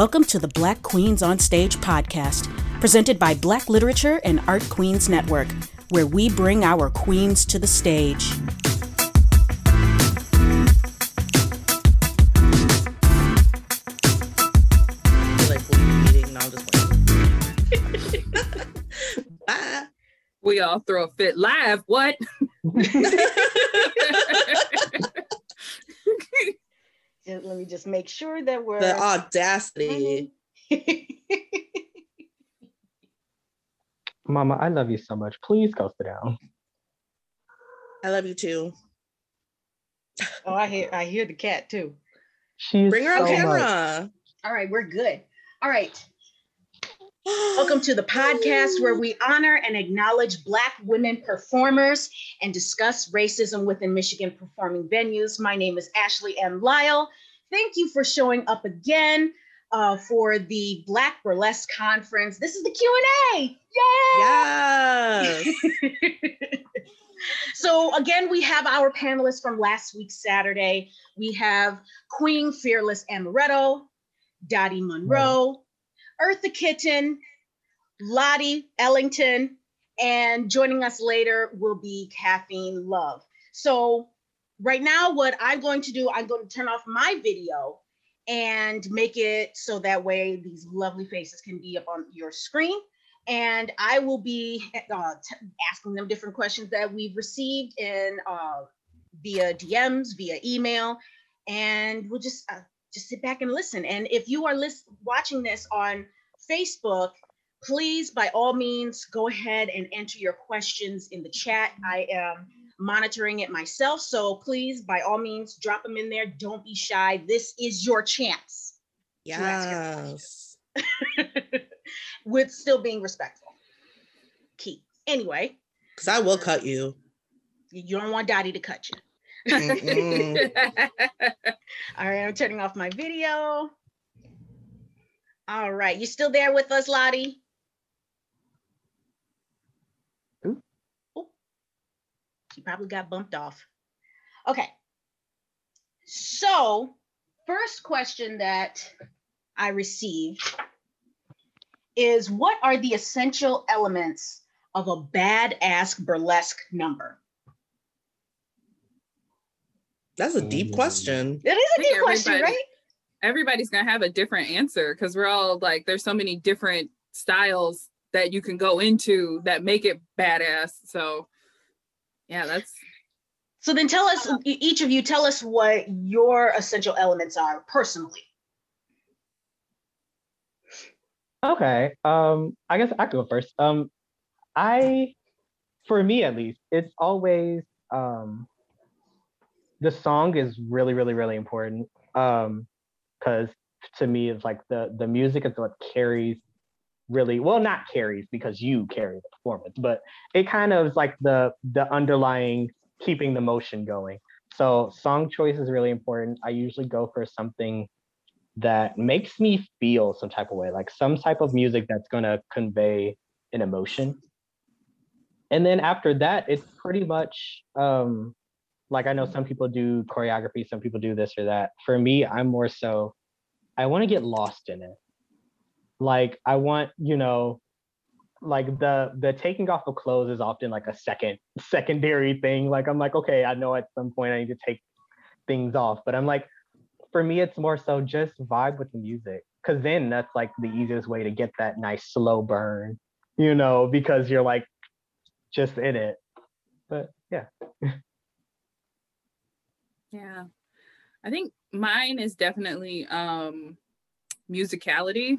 Welcome to the Black Queens on Stage podcast, presented by Black Literature and Art Queens Network, where we bring our queens to the stage. We all throw a fit live. What? Let me just make sure that we're the audacity. Mama, I love you so much. Please go sit down. I love you too. Oh, I hear I hear the cat too. She's Bring her so on camera. much. All right, we're good. All right. Welcome to the podcast where we honor and acknowledge Black women performers and discuss racism within Michigan performing venues. My name is Ashley M. Lyle. Thank you for showing up again uh, for the Black Burlesque Conference. This is the Q&A. Yay! Yes. so again, we have our panelists from last week, Saturday. We have Queen Fearless Amaretto, Dottie Monroe, Eartha Kitten, Lottie Ellington, and joining us later will be Caffeine Love. So right now, what I'm going to do, I'm going to turn off my video and make it so that way these lovely faces can be up on your screen. And I will be uh, asking them different questions that we've received in uh, via DMs, via email, and we'll just uh, just sit back and listen. And if you are list- watching this on Facebook, please, by all means, go ahead and enter your questions in the chat. I am monitoring it myself. So please, by all means, drop them in there. Don't be shy. This is your chance yes. with still being respectful. Key. Anyway, Because I will cut you. you don't want Dottie to cut you. Mm-mm. All right, I'm turning off my video. All right, you still there with us, Lottie? Ooh. Oh, she probably got bumped off. Okay. So, first question that I received is what are the essential elements of a badass burlesque number? That's a deep question. It is a deep question, right? Everybody's gonna have a different answer because we're all like, there's so many different styles that you can go into that make it badass. So, yeah, that's So then tell us, each of you, tell us what your essential elements are personally. Okay. Um, I guess I can go first. Um, I, for me at least, it's always um, the song is really, really, really important. Um, because to me, it's like the the music is what carries really well, not carries because you carry the performance, but it kind of is like the the underlying keeping the motion going. So song choice is really important. I usually go for something that makes me feel some type of way, like some type of music that's going to convey an emotion. And then after that, it's pretty much um, like I know some people do choreography, some people do this or that. For me, I'm more so, I want to get lost in it. Like I want, you know, like the the taking off of clothes is often like a second secondary thing. Like I'm like, okay, I know at some point I need to take things off, but I'm like, for me, it's more so just vibe with the music. Cause then that's like the easiest way to get that nice slow burn, you know, because you're like just in it. But yeah. yeah. I think mine is definitely um musicality.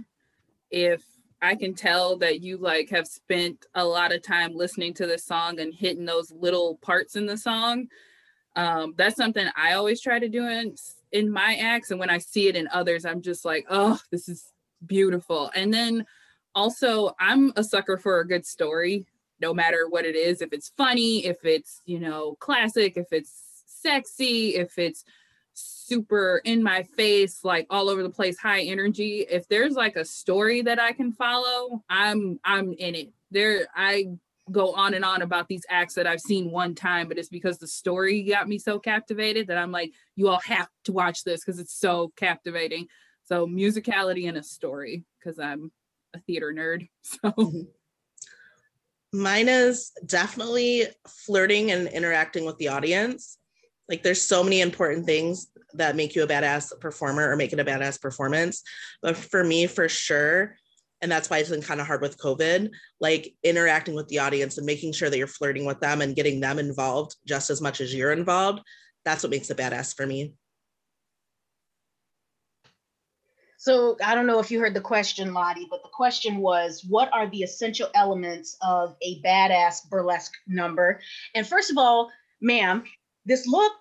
If I can tell that you like have spent a lot of time listening to the song and hitting those little parts in the song, um, that's something I always try to do in in my acts. And when I see it in others, I'm just like, oh, this is beautiful. And then also, I'm a sucker for a good story, no matter what it is. If it's funny, if it's you know classic, if it's sexy, if it's super in my face, like all over the place, high energy. If there's like a story that I can follow, I'm I'm in it. There I go on and on about these acts that I've seen one time, but it's because the story got me so captivated that I'm like, you all have to watch this because it's so captivating. So musicality and a story because I'm a theater nerd. So Mine is definitely flirting and interacting with the audience. Like there's so many important things that make you a badass performer or make it a badass performance. But for me, for sure, and that's why it's been kind of hard with COVID, like interacting with the audience and making sure that you're flirting with them and getting them involved just as much as you're involved. That's what makes a badass for me. So I don't know if you heard the question, Lottie, but the question was, what are the essential elements of a badass burlesque number? And first of all, ma'am, this look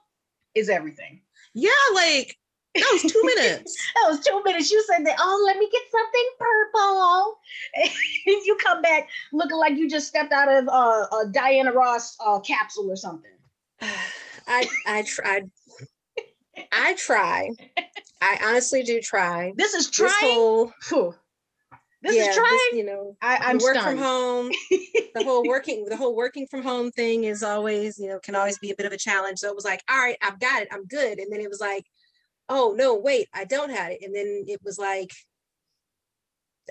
is everything. Yeah, like that was two minutes. That was two minutes. You said that, oh, let me get something purple. And you come back looking like you just stepped out of uh, a Diana Ross uh, capsule or something. I I tried. I try. I honestly do try. This is This trying. whole Phew. This yeah, is trying. you know, I, I'm work stunned. from home. the whole working the whole working from home thing is always you know can always be a bit of a challenge. So it was like, all right, I've got it, I'm good. And then it was like, oh no, wait, I don't have it. And then it was like,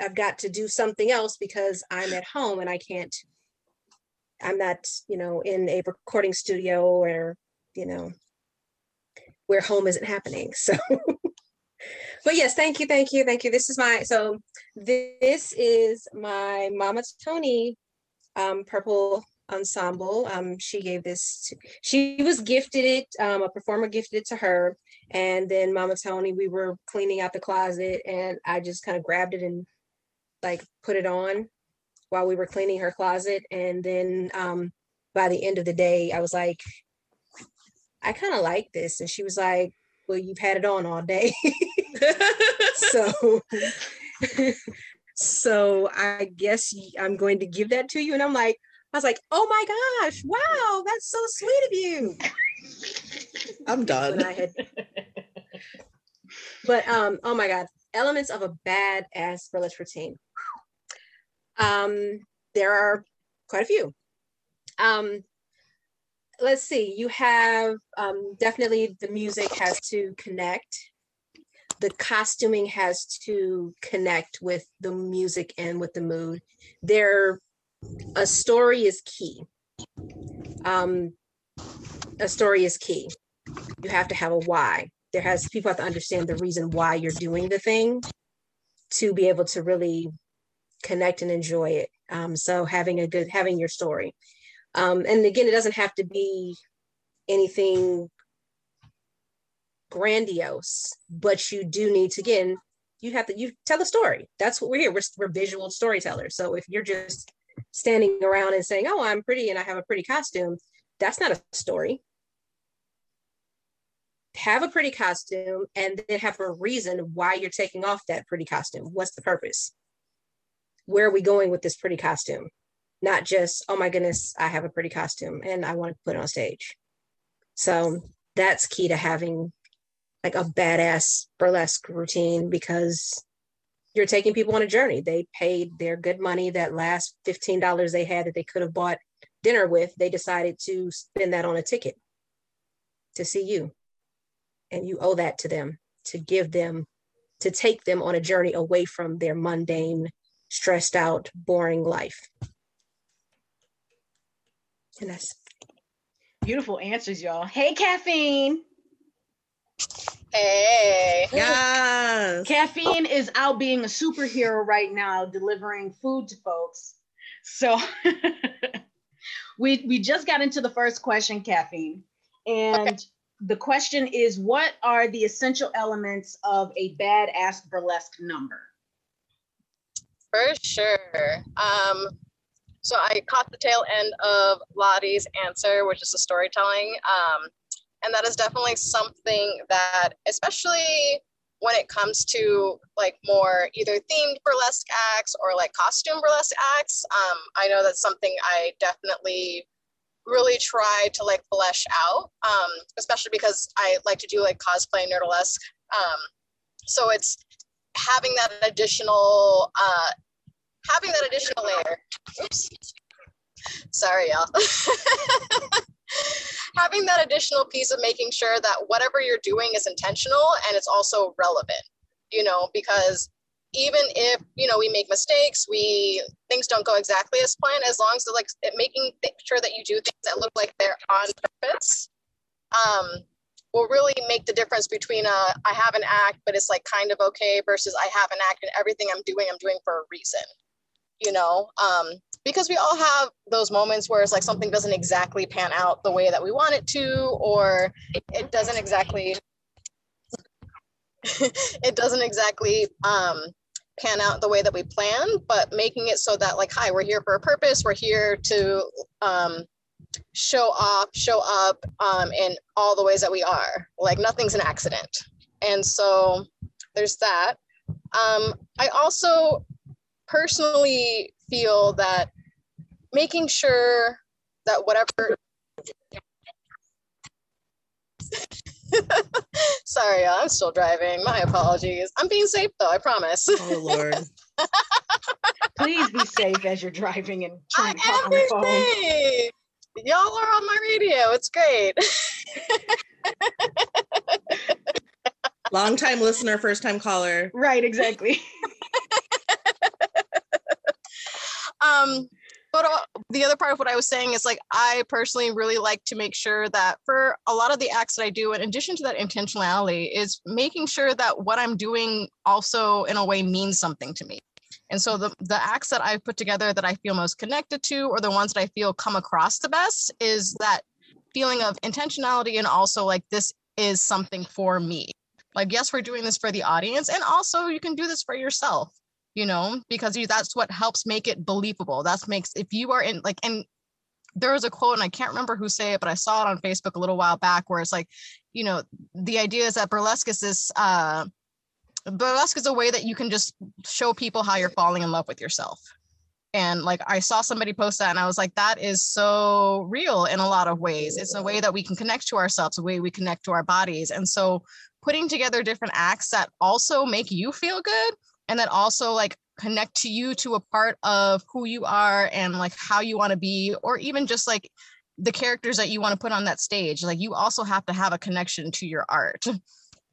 I've got to do something else because I'm at home and I can't. I'm not, you know, in a recording studio or you know where home isn't happening. So, but yes, thank you, thank you, thank you. This is my so this is my Mama Tony um, purple ensemble. Um, she gave this. To, she was gifted it. Um, a performer gifted it to her, and then Mama Tony. We were cleaning out the closet, and I just kind of grabbed it and like put it on while we were cleaning her closet, and then um, by the end of the day, I was like, I kind of like this. And she was like, Well, you've had it on all day. so so I guess I'm going to give that to you. And I'm like, I was like, oh my gosh, wow, that's so sweet of you. I'm done. I had but um, oh my god, elements of a badass burlesque routine. Um, there are quite a few. Um, let's see, you have um, definitely the music has to connect. The costuming has to connect with the music and with the mood. There, a story is key. Um, a story is key. You have to have a why. There has people have to understand the reason why you're doing the thing to be able to really connect and enjoy it. Um, so having a good having your story. Um, and again, it doesn't have to be anything grandiose, but you do need to again, you have to you tell a story. That's what we're here. We're, we're visual storytellers. So if you're just standing around and saying, "Oh, I'm pretty and I have a pretty costume," that's not a story. Have a pretty costume and then have a reason why you're taking off that pretty costume. What's the purpose? Where are we going with this pretty costume? Not just, oh my goodness, I have a pretty costume and I want to put it on stage. So that's key to having like a badass burlesque routine because you're taking people on a journey. They paid their good money that last $15 they had that they could have bought dinner with. They decided to spend that on a ticket to see you. And you owe that to them to give them, to take them on a journey away from their mundane, stressed out, boring life. And that's Beautiful answers, y'all. Hey, caffeine. Hey. Yes. Caffeine is out being a superhero right now, delivering food to folks. So we we just got into the first question, caffeine, and the question is, what are the essential elements of a badass burlesque number? For sure. Um, so I caught the tail end of Lottie's answer, which is the storytelling. Um, and that is definitely something that, especially when it comes to like more either themed burlesque acts or like costume burlesque acts, um, I know that's something I definitely really try to like flesh out, um, especially because I like to do like cosplay nerdlesque. Um, so it's having that additional uh, having that additional layer. Oops. Sorry, y'all. having that additional piece of making sure that whatever you're doing is intentional and it's also relevant. you know, because even if you know we make mistakes we things don't go exactly as planned as long as like making sure that you do things that look like they're on purpose um will really make the difference between a i have an act but it's like kind of okay versus i have an act and everything i'm doing i'm doing for a reason you know um because we all have those moments where it's like something doesn't exactly pan out the way that we want it to or it doesn't exactly it doesn't exactly um pan out the way that we plan, but making it so that like, hi, we're here for a purpose. We're here to um, show off, show up um, in all the ways that we are. Like nothing's an accident. And so there's that. Um, I also personally feel that making sure that whatever Sorry, I'm still driving. My apologies. I'm being safe though, I promise. Oh Lord. Please be safe as you're driving and trying to talk on the phone. Y'all are on my radio. It's great. Long time listener, first time caller. Right, exactly. Um but uh, the other part of what I was saying is like I personally really like to make sure that for a lot of the acts that I do, in addition to that intentionality, is making sure that what I'm doing also in a way means something to me. And so the the acts that I've put together that I feel most connected to, or the ones that I feel come across the best, is that feeling of intentionality and also like this is something for me. Like yes, we're doing this for the audience, and also you can do this for yourself you know, because you, that's what helps make it believable. That makes if you are in like and there was a quote and I can't remember who say it, but I saw it on Facebook a little while back where it's like, you know, the idea is that burlesque is this uh burlesque is a way that you can just show people how you're falling in love with yourself. And like I saw somebody post that and I was like, that is so real in a lot of ways. It's a way that we can connect to ourselves, a way we connect to our bodies. And so putting together different acts that also make you feel good and then also like connect to you to a part of who you are and like how you want to be or even just like the characters that you want to put on that stage like you also have to have a connection to your art.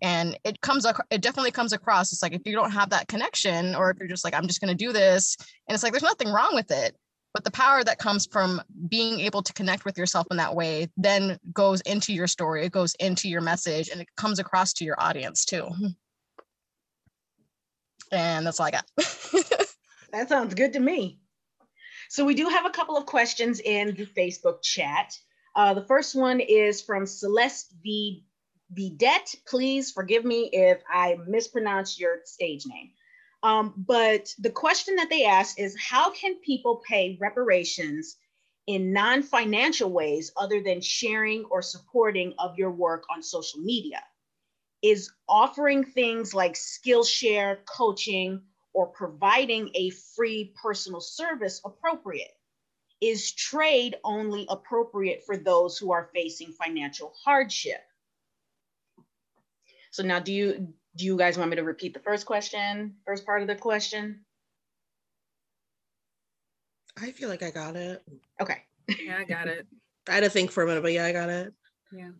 And it comes it definitely comes across it's like if you don't have that connection or if you're just like i'm just going to do this and it's like there's nothing wrong with it but the power that comes from being able to connect with yourself in that way then goes into your story it goes into your message and it comes across to your audience too and that's all I got. that sounds good to me. So we do have a couple of questions in the Facebook chat. Uh, the first one is from Celeste V. Vidette. Please forgive me if I mispronounce your stage name. Um, but the question that they ask is how can people pay reparations in non financial ways other than sharing or supporting of your work on social media? Is offering things like Skillshare, coaching, or providing a free personal service appropriate? Is trade only appropriate for those who are facing financial hardship? So now do you do you guys want me to repeat the first question, first part of the question? I feel like I got it. Okay. Yeah, I got it. I had to think for a minute, but yeah, I got it. Yeah.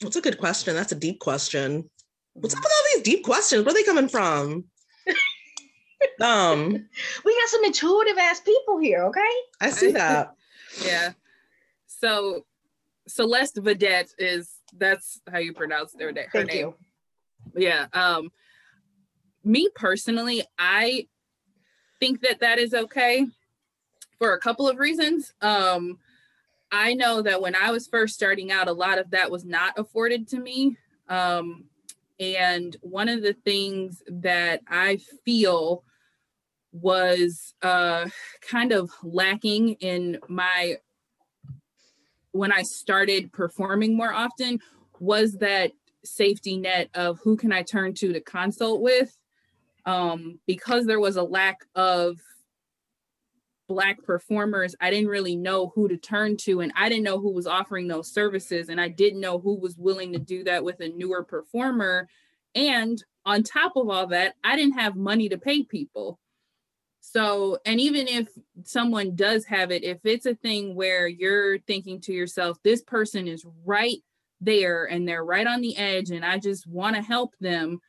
That's a good question. That's a deep question. What's up with all these deep questions? Where are they coming from? um, we got some intuitive ass people here. Okay, I see that. yeah. So Celeste Vedette is that's how you pronounce their her Thank name. You. Yeah. Um, me personally, I think that that is okay for a couple of reasons. Um, I know that when I was first starting out, a lot of that was not afforded to me. Um, and one of the things that I feel was uh, kind of lacking in my when I started performing more often was that safety net of who can I turn to to consult with. Um, because there was a lack of black performers i didn't really know who to turn to and i didn't know who was offering those services and i didn't know who was willing to do that with a newer performer. And on top of all that i didn't have money to pay people. So and even if someone does have it if it's a thing where you're thinking to yourself this person is right there and they're right on the edge and i just want to help them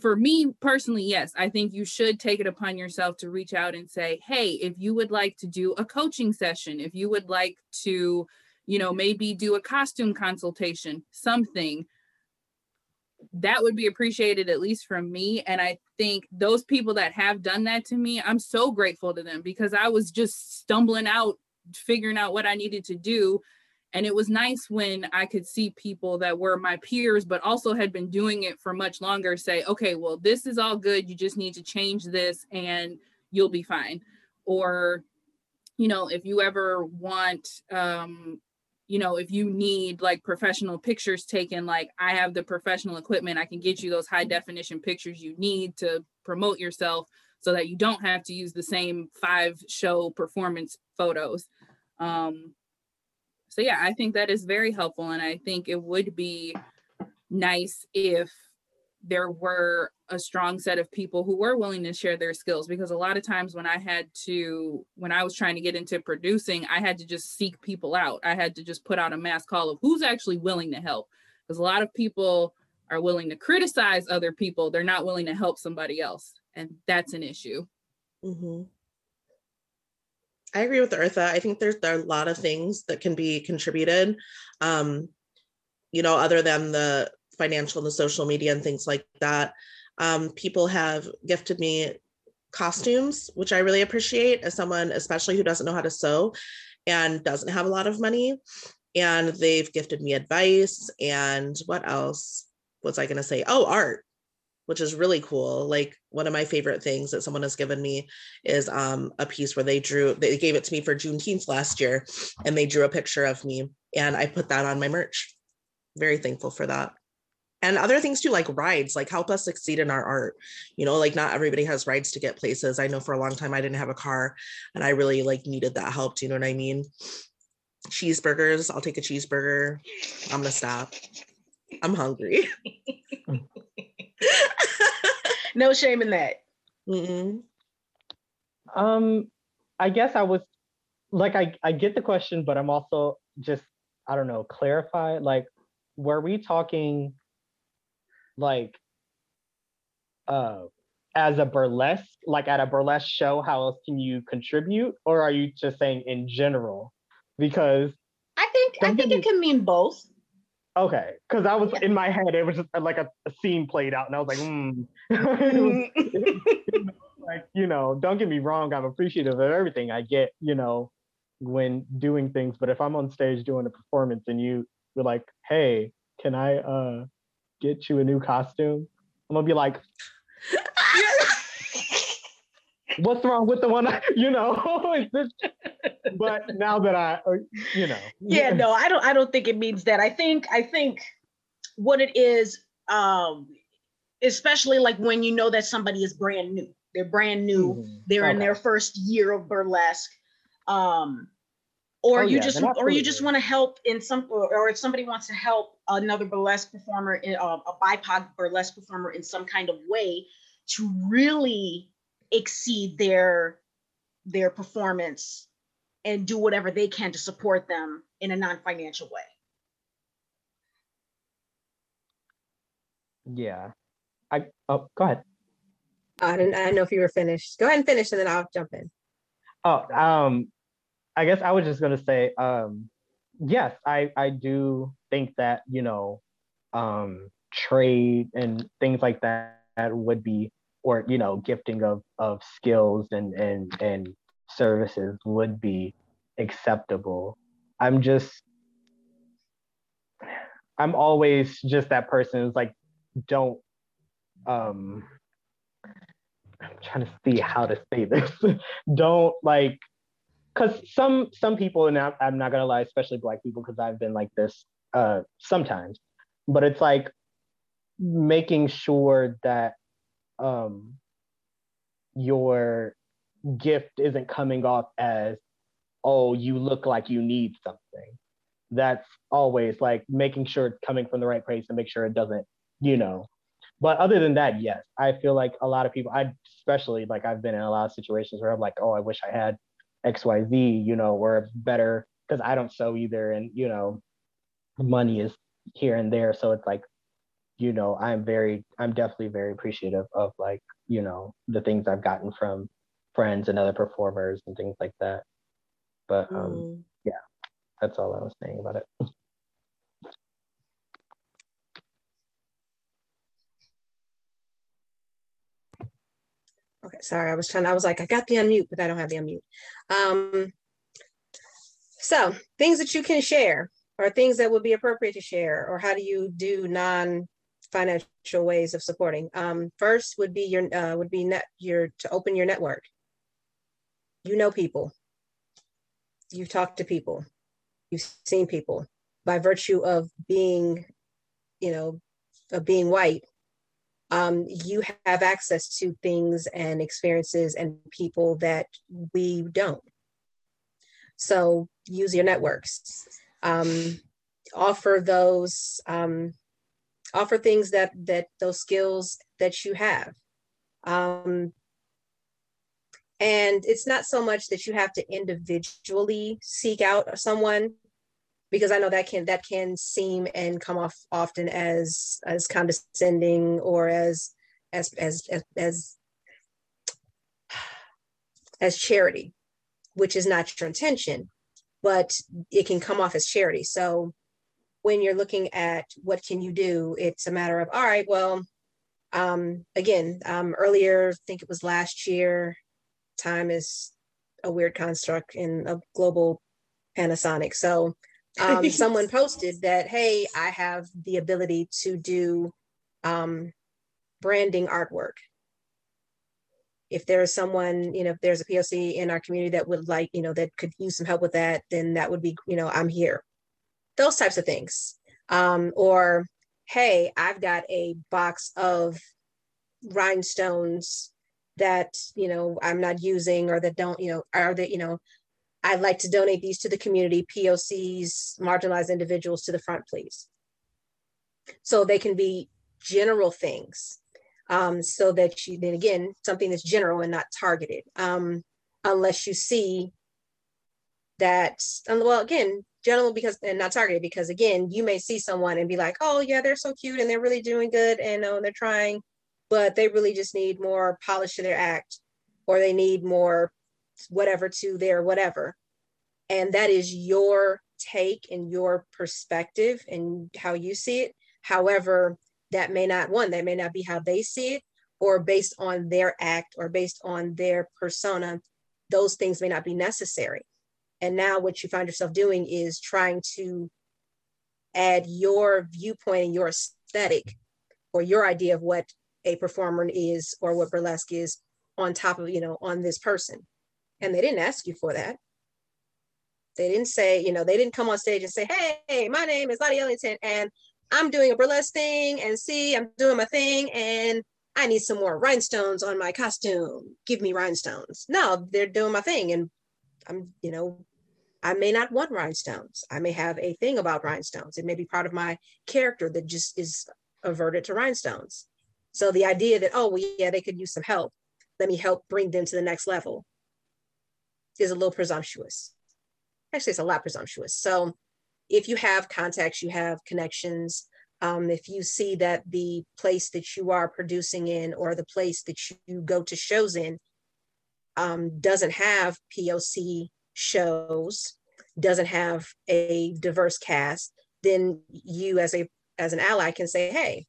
for me personally, yes, I think you should take it upon yourself to reach out and say, hey, if you would like to do a coaching session, if you would like to, you know, maybe do a costume consultation, something that would be appreciated at least from me and i think those people that have done that to me i'm so grateful to them because i was just stumbling out figuring out what i needed to do and it was nice when I could see people that were my peers, but also had been doing it for much longer say, okay, well, this is all good. You just need to change this and you'll be fine. Or, you know, if you ever want, um, you know, if you need like professional pictures taken, like I have the professional equipment, I can get you those high definition pictures you need to promote yourself so that you don't have to use the same five show performance photos. Um, so yeah i think that is very helpful and i think it would be nice if there were a strong set of people who were willing to share their skills because a lot of times when i had to when i was trying to get into producing i had to just seek people out. I had to just put out a mass call of who's actually willing to help because a lot of people are willing to criticize other people. They're not willing to help somebody else and that's an issue. Mm-hmm. I agree with Eartha. I think there's there are a lot of things that can be contributed. Um, you know, other than the financial and the social media and things like that. Um, people have gifted me costumes, which I really appreciate as someone, especially who doesn't know how to sew and doesn't have a lot of money. And they've gifted me advice and what else was I going to say? Oh, art which is really cool. Like one of my favorite things that someone has given me is um, a piece where they drew, they gave it to me for Juneteenth last year and they drew a picture of me and I put that on my merch. Very thankful for that. And other things too, like rides, like help us succeed in our art. You know, like not everybody has rides to get places. I know for a long time I didn't have a car and I really like needed that help. Do you know what I mean? Cheeseburgers, I'll take a cheeseburger. I'm gonna stop. I'm hungry. no shame in that. Mm-mm. Um, I guess I was like, I, I get the question, but I'm also just, I don't know, clarify. Like, were we talking like uh as a burlesque, like at a burlesque show, how else can you contribute? Or are you just saying in general? Because I think I think it can mean both. Okay, because I was in my head, it was just uh, like a, a scene played out, and I was like, hmm. like you know, don't get me wrong, I'm appreciative of everything I get, you know, when doing things. But if I'm on stage doing a performance and you were like, hey, can I uh get you a new costume? I'm gonna be like, what's wrong with the one I, you know but now that i uh, you know. Yeah no i don't i don't think it means that. I think i think what it is um especially like when you know that somebody is brand new. They're brand new. Mm-hmm. they're okay. in their first year of burlesque um or oh, you yeah, just or you just want to help in some or if somebody wants to help another burlesque performer in uh, a bipoc burlesque performer in some kind of way to really exceed their their performance and do whatever they can to support them in a non-financial way. Yeah. I oh go ahead. I didn't i didn't know if you were finished. Go ahead and finish and then i'll jump in. Oh um i guess i was just going to say um yes i i do think that you know um trade and things like that would be or you know gifting of of skills and and and services would be acceptable. I'm just i'm always just that person who's like don't um i'm trying to see how to say this. Don't like because some some people and i'm not gonna lie especially black people because i've been like this uh sometimes but it's like making sure that um, your gift isn't coming off as, oh, you look like you need something. That's always like making sure it's coming from the right place and make sure it doesn't, you know. But other than that, yes, I feel like a lot of people, I especially like I've been in a lot of situations where I'm like, oh, I wish I had XYZ, you know, or better because I don't sew either. And, you know, money is here and there. So it's like you know, I'm very, I'm definitely very appreciative of like, you know, the things I've gotten from friends and other performers and things like that. But um, mm. yeah, that's all I was saying about it. Okay, sorry, I was trying, I was like, I got the unmute, but I don't have the unmute. Um, so things that you can share or things that would be appropriate to share, or how do you do non-financial ways of supporting? Um, first would be your, uh, would be net, your, to open your network. You know people, you've talked to people, you've seen people by virtue of being, you know, of being white, um, you have access to things and experiences and people that we don't. So use your networks. Um, offer those, um, offer things that that those skills that you have. Um, and it's not so much that you have to individually seek out someone because I know that can that can seem and come off often as as condescending or as as as as as, as charity, which is not your intention, but it can come off as charity. So when you're looking at what can you do, it's a matter of all right, well, um, again, um, earlier, I think it was last year, time is a weird construct in a global Panasonic. So um, someone posted that, hey, I have the ability to do um, branding artwork. If there's someone, you know, if there's a POC in our community that would like, you know, that could use some help with that, then that would be, you know, I'm here. Those types of things. Um, or, hey, I've got a box of rhinestones that, you know, I'm not using or that don't, you know, are that, you know, I'd like to donate these to the community, POCs, marginalized individuals to the front, please. So they can be general things um, so that you, then again, something that's general and not targeted, um, unless you see that, well, again, general because, and not targeted, because again, you may see someone and be like, oh yeah, they're so cute and they're really doing good and uh, they're trying, but they really just need more polish to their act or they need more whatever to their whatever. And that is your take and your perspective and how you see it. However, that may not one, that may not be how they see it, or based on their act or based on their persona, those things may not be necessary. And now what you find yourself doing is trying to add your viewpoint and your aesthetic or your idea of what a performer is or what burlesque is on top of, you know, on this person and they didn't ask you for that. They didn't say, you know, they didn't come on stage and say, hey, my name is Lottie Ellington and I'm doing a burlesque thing and see, I'm doing my thing and I need some more rhinestones on my costume. Give me rhinestones. No, they're doing my thing. And I'm, you know, I may not want rhinestones. I may have a thing about rhinestones. It may be part of my character that just is averted to rhinestones. So the idea that, oh, well, yeah, they could use some help. Let me help bring them to the next level is a little presumptuous. Actually, it's a lot presumptuous. So if you have contacts, you have connections, um, if you see that the place that you are producing in or the place that you go to shows in um, doesn't have POC shows, doesn't have a diverse cast, then you as a as an ally can say, hey,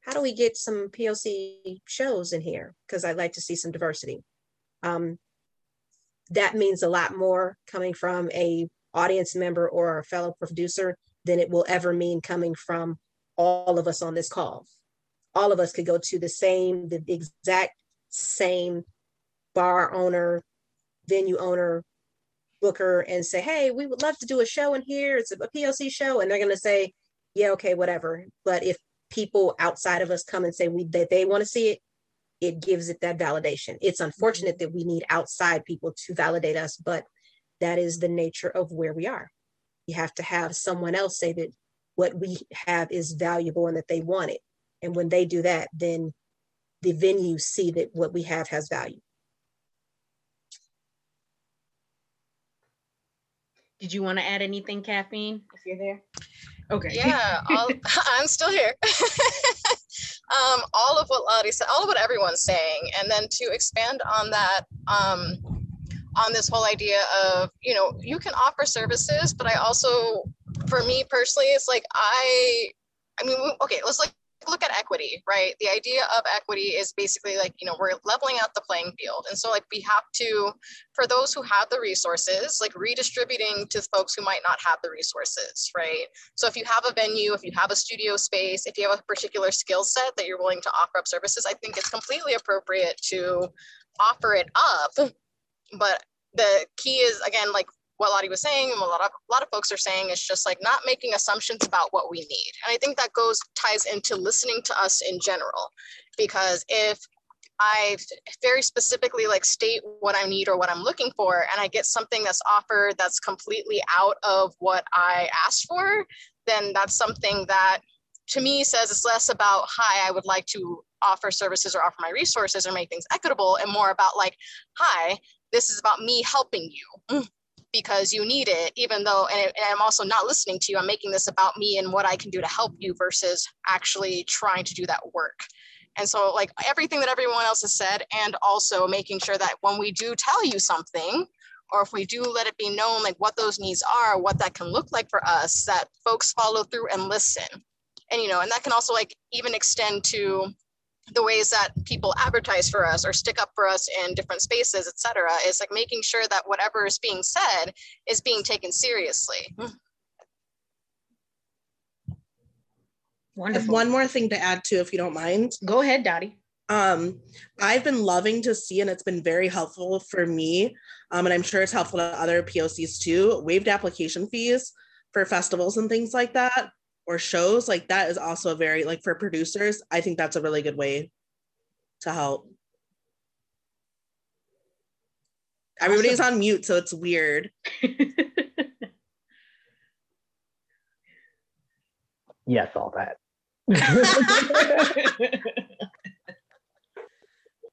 how do we get some POC shows in here? Because I'd like to see some diversity. Um, that means a lot more coming from a audience member or a fellow producer than it will ever mean coming from all of us on this call. All of us could go to the same, the exact same bar owner, venue owner, booker, and say, hey, we would love to do a show in here. It's a POC show. And they're going to say, yeah, okay, whatever. But if people outside of us come and say we that they want to see it, it gives it that validation. It's unfortunate mm-hmm. that we need outside people to validate us, but that is the nature of where we are. You have to have someone else say that what we have is valuable and that they want it. And when they do that, then the venues see that what we have has value. Did you want to add anything, Caffeine, if you're there? Okay. Yeah, I'm still here. um, all of what Lottie said, all of what everyone's saying, and then to expand on that, um, on this whole idea of, you know, you can offer services, but I also, for me personally, it's like I, I mean, okay, let's like look at equity, right? The idea of equity is basically like, you know, we're leveling out the playing field. And so like we have to, for those who have the resources, like redistributing to folks who might not have the resources, right? So if you have a venue, if you have a studio space, if you have a particular skill set that you're willing to offer up services, I think it's completely appropriate to offer it up. But the key is again, like what Lottie was saying and what a lot of a lot of folks are saying is just like not making assumptions about what we need. And I think that goes ties into listening to us in general. Because if I very specifically like state what I need or what I'm looking for, and I get something that's offered that's completely out of what I asked for, then that's something that to me says it's less about, hi, I would like to offer services or offer my resources or make things equitable, and more about like, hi, this is about me helping you because you need it, even though, and, and, I'm also not listening to you. I'm making this about me and what I can do to help you versus actually trying to do that work. And so, like everything that everyone else has said, and also making sure that when we do tell you something, or if we do let it be known, like what those needs are, what that can look like for us, that folks follow through and listen. And, you know, and that can also like even extend to the ways that people advertise for us or stick up for us in different spaces, et cetera, is like making sure that whatever is being said is being taken seriously. Wonderful. one more thing to add to, if you don't mind. Go ahead, Dottie. Um, I've been loving to see, and it's been very helpful for me, um, and I'm sure it's helpful to other POCs too, waived application fees for festivals and things like that or shows like that is also a very like for producers i think that's a really good way to help. Everybody's on mute so it's weird. Yes all that.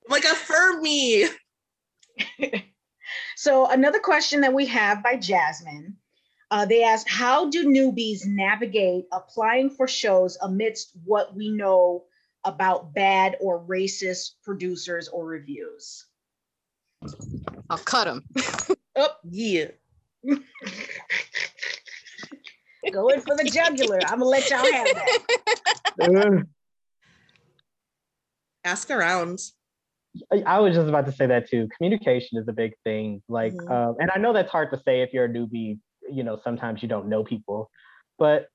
Like affirm me. So another question that we have by jasmine uh, they asked, how do newbies navigate applying for shows amidst what we know about bad or racist producers or reviews? I'll cut them. oh, yeah. Going for the jugular. I'm gonna let y'all have that. Ask around. I was just about to say that too. Communication is a big thing. Like, mm-hmm. uh, and I know that's hard to say if you're a newbie you know sometimes you don't know people. But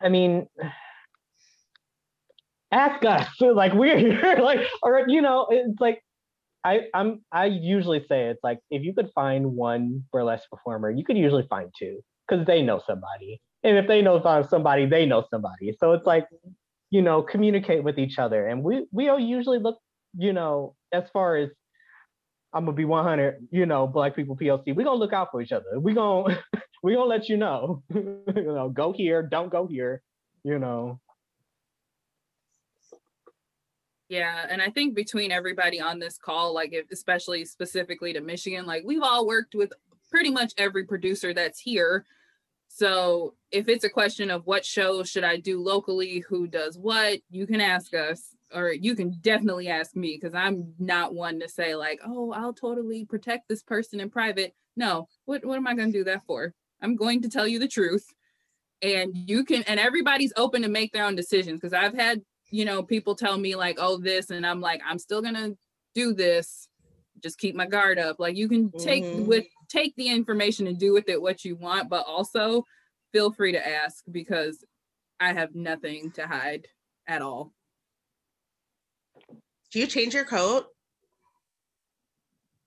i mean ask us. Like we're here like or you know it's like i i'm i usually say it's like if you could find one burlesque performer you could usually find two because they know somebody. And if they know somebody they know somebody. So it's like you know communicate with each other. And we we all usually look you know as far as I'm gonna be 100, you know, Black People POC. We're gonna look out for each other. We're gonna we're gonna let you know. you know, go here, don't go here. You know. Yeah, and I think between everybody on this call, like if, especially specifically to Michigan, like we've all worked with pretty much every producer that's here. So if it's a question of what shows should I do locally, who does what, you can ask us or you can definitely ask me because I'm not one to say like, oh, I'll totally protect this person in private. No, what what am I going to do that for? I'm going to tell you the truth, and you can. And everybody's open to make their own decisions because I've had you know people tell me like, oh, this, and I'm like, I'm still gonna do this. Just keep my guard up. Like you can take mm-hmm. with take the information and do with it what you want, but also feel free to ask because I have nothing to hide at all. Do you change your coat?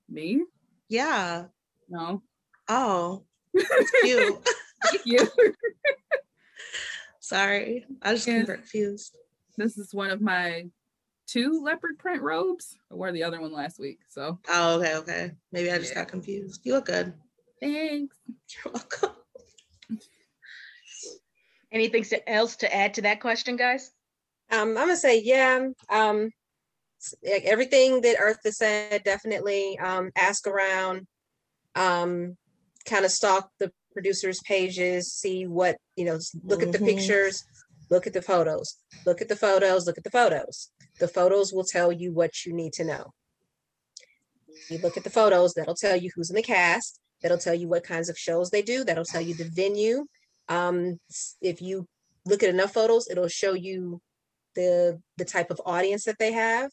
Me? Yeah. No. Oh, it's cute. Thank you. Sorry, I just yeah. confused. This is one of my two leopard print robes. I wore the other one last week. So. Oh, okay, okay. Maybe I just yeah. got confused. You look good. Thanks. You're welcome. Anything else to add to that question, guys? Um, I'm gonna say yeah. Um, everything that Eartha said, definitely um, ask around, um, kind of stalk the producers' pages, see what, you know, look at the Mhm. pictures, look at the photos, look at the photos, look at the photos. The photos will tell you what you need to know. You look at the photos, that'll tell you who's in the cast, that'll tell you what kinds of shows they do, that'll tell you the venue. Um, if you look at enough photos, it'll show you the the type of audience that they have.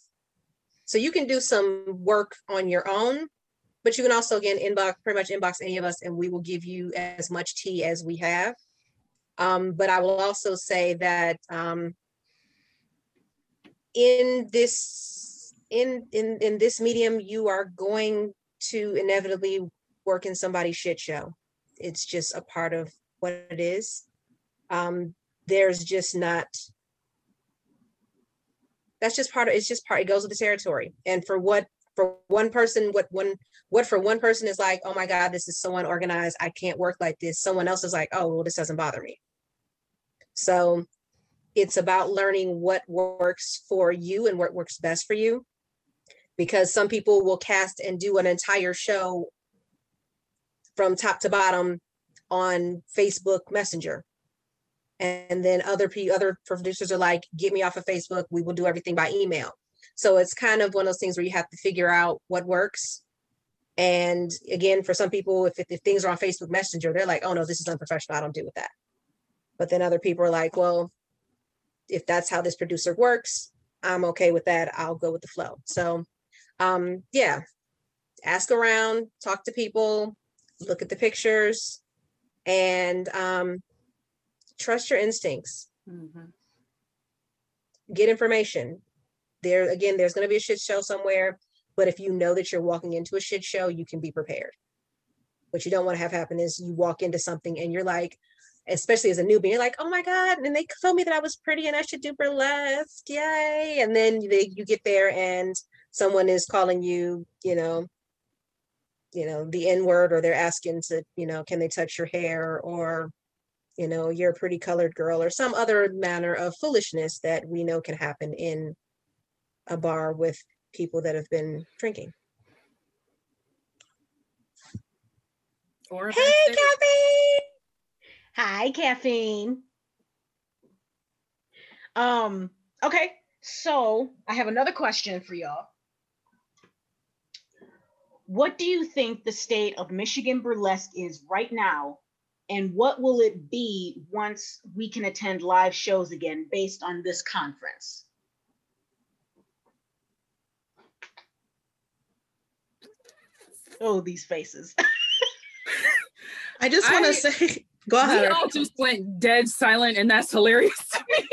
So you can do some work on your own, but you can also again inbox pretty much inbox any of us and we will give you as much tea as we have. Um, but I will also say that um, in this in in in this medium, you are going to inevitably work in somebody's shit show. It's just a part of what it is. Um, there's just not that's just part of it's just part it goes with the territory. And for what for one person what one what for one person is like oh my god this is so unorganized. I can't work like this. Someone else is like oh well this doesn't bother me. So it's about learning what works for you and what works best for you. Because some people will cast and do an entire show from top to bottom on facebook messenger and then other p other producers are like get me off of facebook we will do everything by email. So it's kind of one of those things where you have to figure out what works. And again for some people if, if things are on facebook messenger they're like oh no this is unprofessional i don't deal with that. But then other people are like well if that's how this producer works i'm okay with that i'll go with the flow. So um yeah ask around talk to people look at the pictures and um trust your instincts. Mhm. get information. There again there's going to be a shit show somewhere but if you know that you're walking into a shit show you can be prepared. What you don't want to have happen is you walk into something and you're like especially as a newbie you're like oh my god and they told me that i was pretty and i should do burlesque yay and then they, you get there and someone is calling you you know you know the n word or they're asking to you know can they touch your hair or you know you're a pretty colored girl or some other manner of foolishness that we know can happen in a bar with people that have been drinking Or hey backstage. caffeine Hi, caffeine. Um, okay, so I have another question for y'all. What do you think the state of Michigan burlesque is right now? And what will it be once we can attend live shows again based on this conference? Oh, these faces. I just want to say, go We ahead. all just went dead silent, and that's hilarious to me.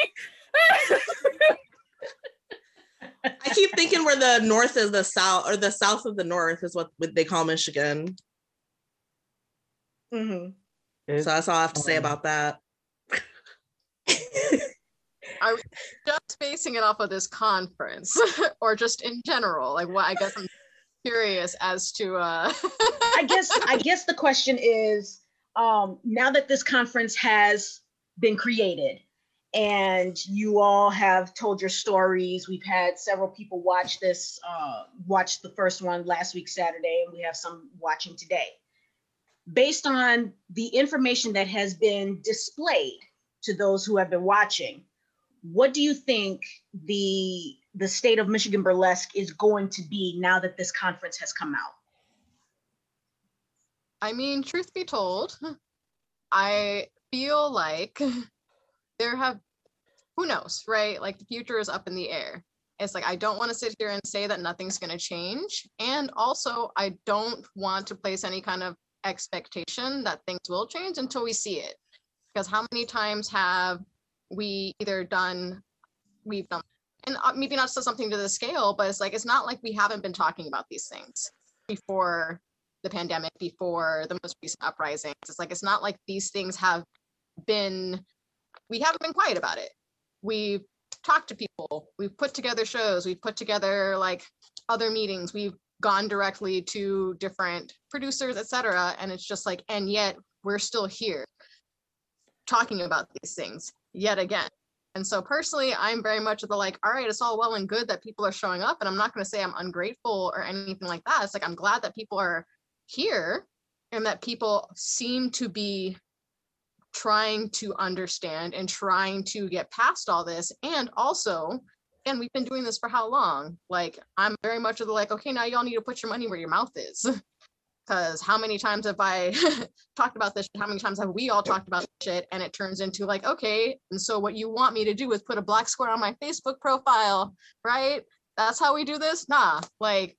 I keep thinking where the north is the south, or the south of the north is what what they call Michigan. Mhm. It's- So that's all I have to say um, about that. Are we just basing it off of this conference or just in general, like what I guess I'm curious as to uh I guess I guess the question is um, now that this conference has been created and you all have told your stories, we've had several people watch this, uh, watch the first one last week Saturday, and we have some watching today. Based on the information that has been displayed to those who have been watching, what do you think the the state of Michigan burlesque is going to be now that this conference has come out? I mean, truth be told, I feel like there have, who knows, right? Like the future is up in the air. It's like, I don't want to sit here and say that nothing's going to change. And also, I don't want to place any kind of expectation that things will change until we see it. Because how many times have we either done, we've done, and uh, maybe not so something to the scale, but it's like, it's not like we haven't been talking about these things before the pandemic before the most recent uprisings. It's like it's not like these things have been we haven't been quiet about it. We've talked to people, we've put together shows, we've put together like other meetings, we've gone directly to different producers, et cetera. And it's just like, and yet we're still here talking about these things yet again. And so personally, I'm very much of the like, all right, it's all well and good that people are showing up. And I'm not going to say I'm ungrateful or anything like that. It's like, I'm glad that people are here and that people seem to be trying to understand and trying to get past all this and also and we've been doing this for how long? Like i'm very much of the like okay now y'all need to put your money where your mouth is. Because how many times have i talked about this how many times have we all talked about shit? And it turns into like okay and so what you want me to do is put a black square on my facebook profile right? That's how we do this? Nah. Like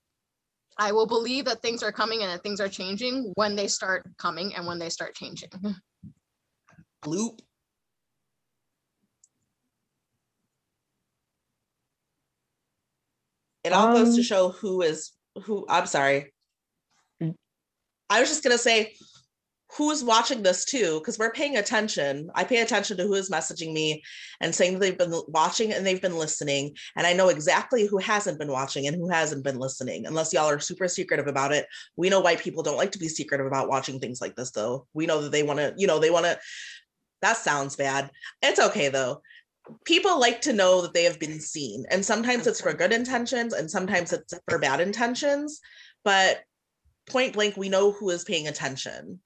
i will believe that things are coming and that things are changing when they start coming and when they start changing. Bloop. It all goes to Um, show who is who. I'm sorry. Mm. I was just gonna say who's watching this too, because we're paying attention. I pay attention to who is messaging me and saying that they've been watching and they've been listening. And I know exactly who hasn't been watching and who hasn't been listening, unless y'all are super secretive about it. We know white people don't like to be secretive about watching things like this, though. We know that they want to, you know, they want to. That sounds bad. It's okay though people like to know that they have been seen and sometimes it's for good intentions and sometimes it's for bad intentions but point blank we know who is paying attention.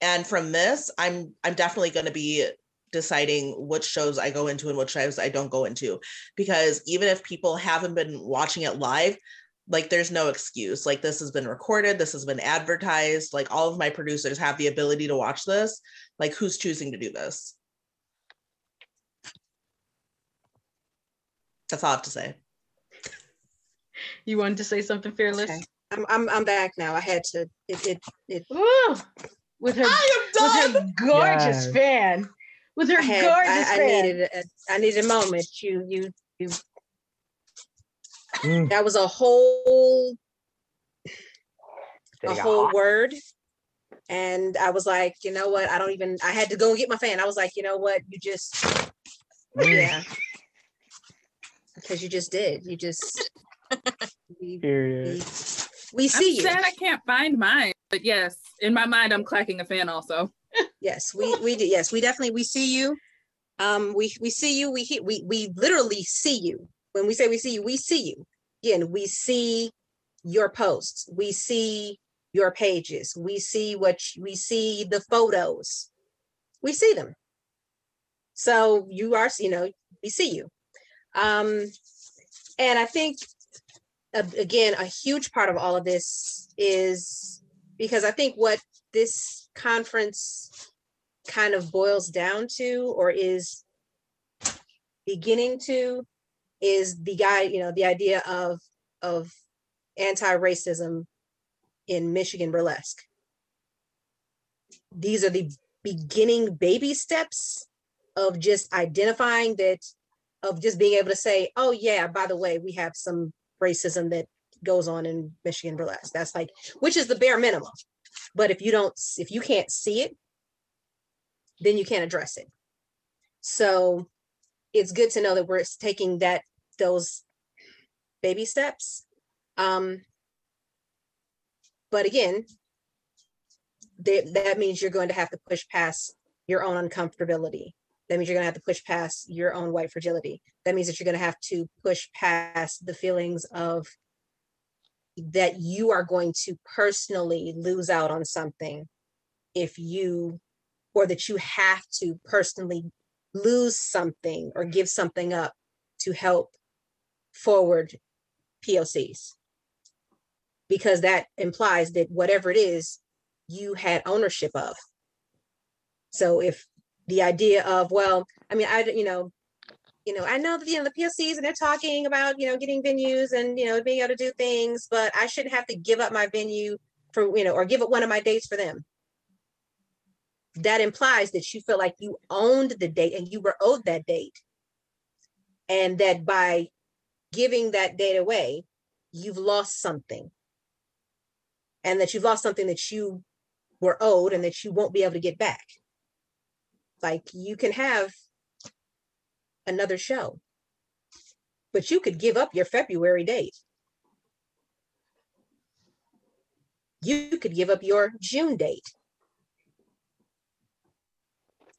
And from this i'm i'm definitely going to be deciding which shows i go into and which shows i don't go into. Because even if people haven't been watching it live like there's no excuse. Like this has been recorded this has been advertised like all of my producers have the ability to watch this. Like who's choosing to do this That's all I have to say. You wanted to say something fearless? Okay. I'm, I'm I'm back now. I had to. It it, it Ooh, with her I with am done. her gorgeous Yes. fan. With her I had. gorgeous I, I fan. needed. A, I needed a moment. You you you. Mm, That was a whole a whole go. word, and I was like, you know what? I don't even. I had to go and get my fan. I was like, you know what? You just Mm, yeah. Because you just did. You just. we, period. we, we I'm you. sad I can't find mine, but yes, in my mind, I'm clacking a fan also. Yes, we we do. Yes, we definitely we see you. Um, we we see you. We we we literally see you. When we say we see you, we see you. Again, we see your posts. We see your pages. We see what we see the photos. We see them. So you are, you know, we see you. Um, and I think again, a huge part of all of this is because I think what this conference kind of boils down to or is beginning to is the guy you know the idea of of anti-racism in michigan burlesque. These are the beginning baby steps of just identifying that of just being able to say oh yeah by the way we have some racism that goes on in michigan burlesque. That's like which is the bare minimum. But if you don't if you can't see it then you can't address it. So it's good to know that we're taking that those baby steps um but again that that means you're going to have to push past your own uncomfortability that means you're going to have to push past your own white fragility that means that you're going to have to push past the feelings of that you are going to personally lose out on something if you or that you have to personally lose something or give something up to help forward POCs. Because that implies that whatever it is, you had ownership of. So if the idea of, well, I mean, i you know, you know, I know that, you know, the POCs and they're talking about, you know, getting venues and, you know, being able to do things, but I shouldn't have to give up my venue for, you know, or give up one of my dates for them that implies that you feel like you owned the date and you were owed that date. And that by giving that date away, you've lost something. And that you've lost something that you were owed and that you won't be able to get back. Like you can have another show, but you could give up your February date. You could give up your June date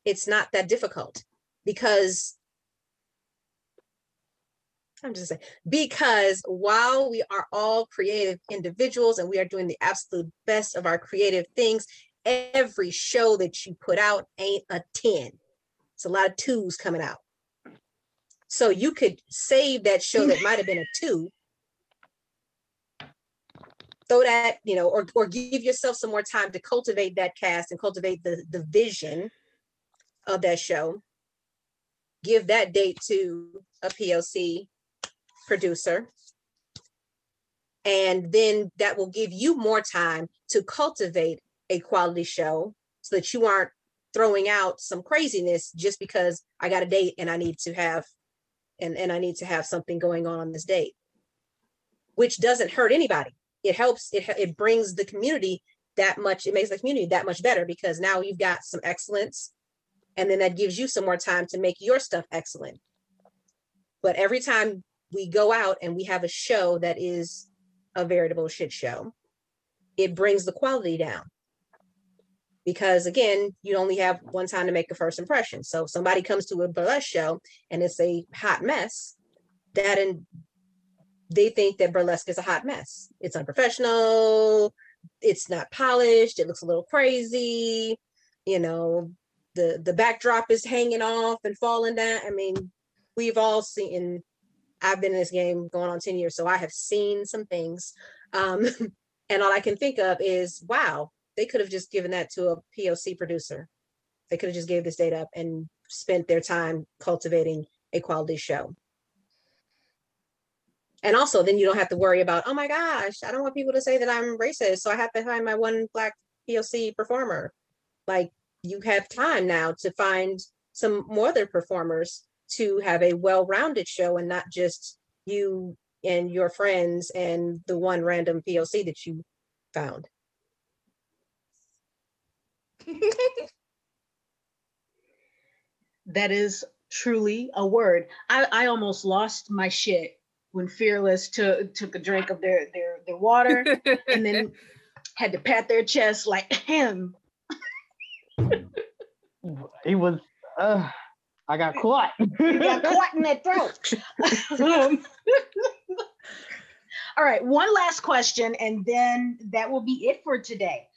it's not that difficult because I'm just saying, because while we are all creative individuals and we are doing the absolute best of our creative things, every show that you put out ain't a 10. It's a lot of twos coming out. So you could save that show that might have been a two. Throw that, you know, or or give yourself some more time to cultivate that cast and cultivate the the vision of that show. Give that date to a POC producer. And then that will give you more time to cultivate a quality show so that you aren't throwing out some craziness just because I got a date and I need to have and, and I need to have something going on on this date, which doesn't hurt anybody. It helps, it, it brings the community that much, it makes the community that much better because now you've got some excellence and then that gives you some more time to make your stuff excellent. But every time we go out and we have a show that is a veritable shit show, it brings the quality down. Because again, you only have one time to make a first impression. So if somebody comes to a burlesque show and it's a hot mess, that and they think that burlesque is a hot mess. It's unprofessional, it's not polished, it looks a little crazy, you know, the the backdrop is hanging off and falling down. I mean, we've all seen I've been in this game going on 10 years, so I have seen some things. Um, and all I can think of is, wow, they could have just given that to a POC producer. They could have just gave this data up and spent their time cultivating a quality show. And also, then you don't have to worry about, oh my gosh, I don't want people to say that I'm racist, so I have to find my one black POC performer. Like you have time now to find some more other performers to have a well-rounded show and not just you and your friends and the one random POC that you found. that is truly a word. I, I almost lost my shit when Fearless took took a drink of their their their water and then had to pat their chest like him. he was uh I got caught. you got caught in that throat. Um, all right, one last question, and then that will be it for today.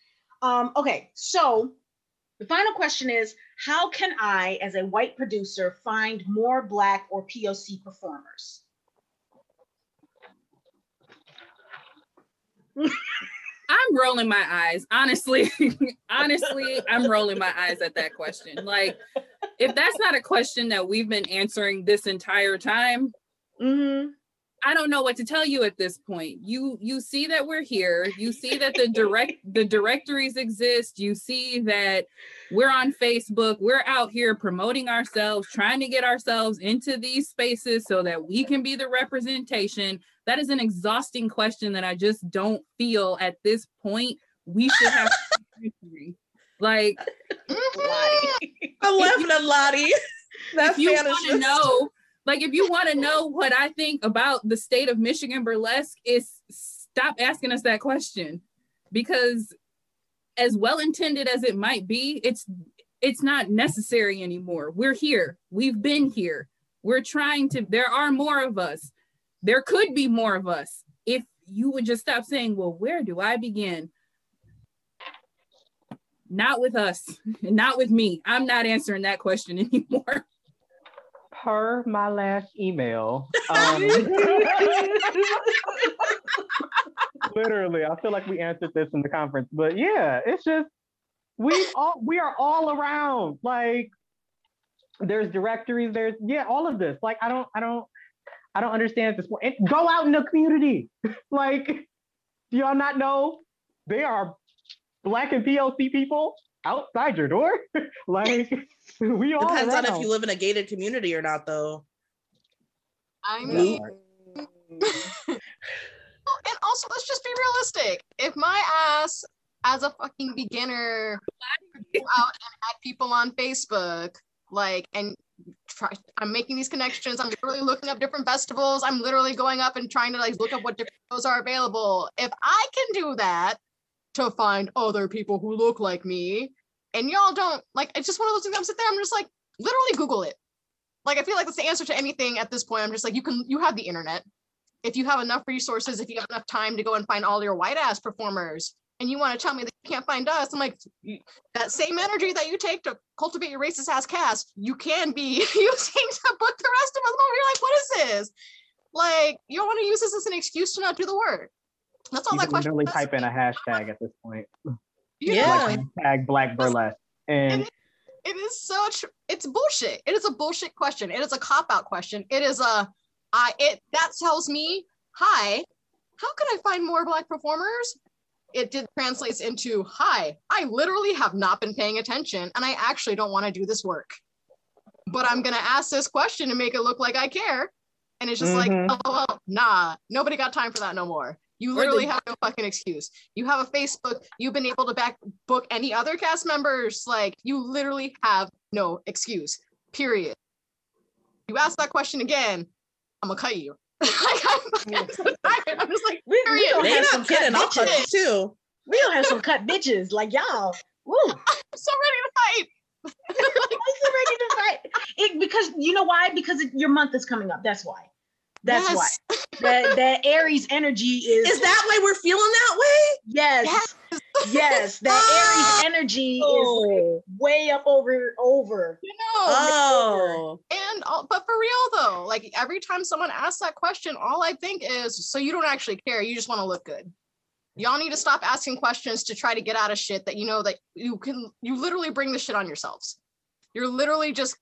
Um, okay, so the final question is How can I, as a white producer, find more Black or POC performers? I'm rolling my eyes. Honestly, honestly, I'm rolling my eyes at that question. Like, if that's not a question that we've been answering this entire time, mm-hmm. I don't know what to tell you at this point. You you see that we're here. You see that the direct the directories exist. You see that we're on Facebook. We're out here promoting ourselves, trying to get ourselves into these spaces so that we can be the representation. That is an exhausting question that I just don't feel at this point we should have like I'm laughing at Lottie. That's if you want to know like, if you want to know what I think about the state of Michigan burlesque, is stop asking us that question because as well intended as it might be, it's it's not necessary anymore. We're here. We've been here. We're trying to, there are more of us. There could be more of us if you would just stop saying, well, where do I begin? Not with us, not with me. I'm not answering that question anymore per my last email. Um, literally, I feel like we answered this in the conference, but yeah, it's just we all we are all around. Like there's directories, there's yeah, all of this. Like I don't, I don't, I don't understand this. And go out in the community. like, do y'all not know they are black and POC people outside your door? like we all depends around. on if you live in a gated community or not, though. I mean, and also let's just be realistic. If my ass, as a fucking beginner, go out and add people on Facebook, like, and try, I'm making these connections. I'm literally looking up different festivals. I'm literally going up and trying to like look up what different shows are available. If I can do that to find other people who look like me, and y'all don't like it's just one of those things i'm sitting there i'm just like literally google it Like I feel like that's the answer to anything at this point. I'm just like, you can you have the internet. If you have enough resources, if you have enough time to go and find all your white ass performers, and you want to tell me that you can't find us, I'm like, that same energy that you take to cultivate your racist ass cast, you can be using to book the rest of us. over You're like, what is this? Like, you don't want to use this as an excuse to not do the work. That's all You that can question literally type in a hashtag at this point. You Yeah. know, Like black burlesque. And it is such it's bullshit. It is a bullshit question. It is a cop out question. It is a i it that tells me hi how can i find more black performers? It did translates into hi i literally have not been paying attention and i actually don't want to do this work. But i'm going to ask this question to make it look like i care. And it's just Mhm. like oh well, nah nobody got time for that no more you the- literally have no fucking excuse. You have a Facebook. You've been able to back book any other cast members. Like you literally have no excuse. Period. You ask that question again, I'm gonna cut you. like, I'm, fucking so tired. I'm just like, We, we don't have some kidding. cut I'll cut bitches. you too. We don't have some cut bitches like y'all. Woo. I'm so ready to fight. I'm so ready to fight. It, because you know why? Because it, your month is coming up. That's why. That's why. Yes. That that Aries energy is. Is that why we're feeling that way? Yes. Yes. That Aries energy is Oh. way up over over. You know, Oh. and all, but for real though, like every time someone asks that question, all I think is, so you don't actually care. You just want to look good. Y'all need to stop asking questions to try to get out of shit that you know that you can. You literally bring the shit on yourselves. You're literally just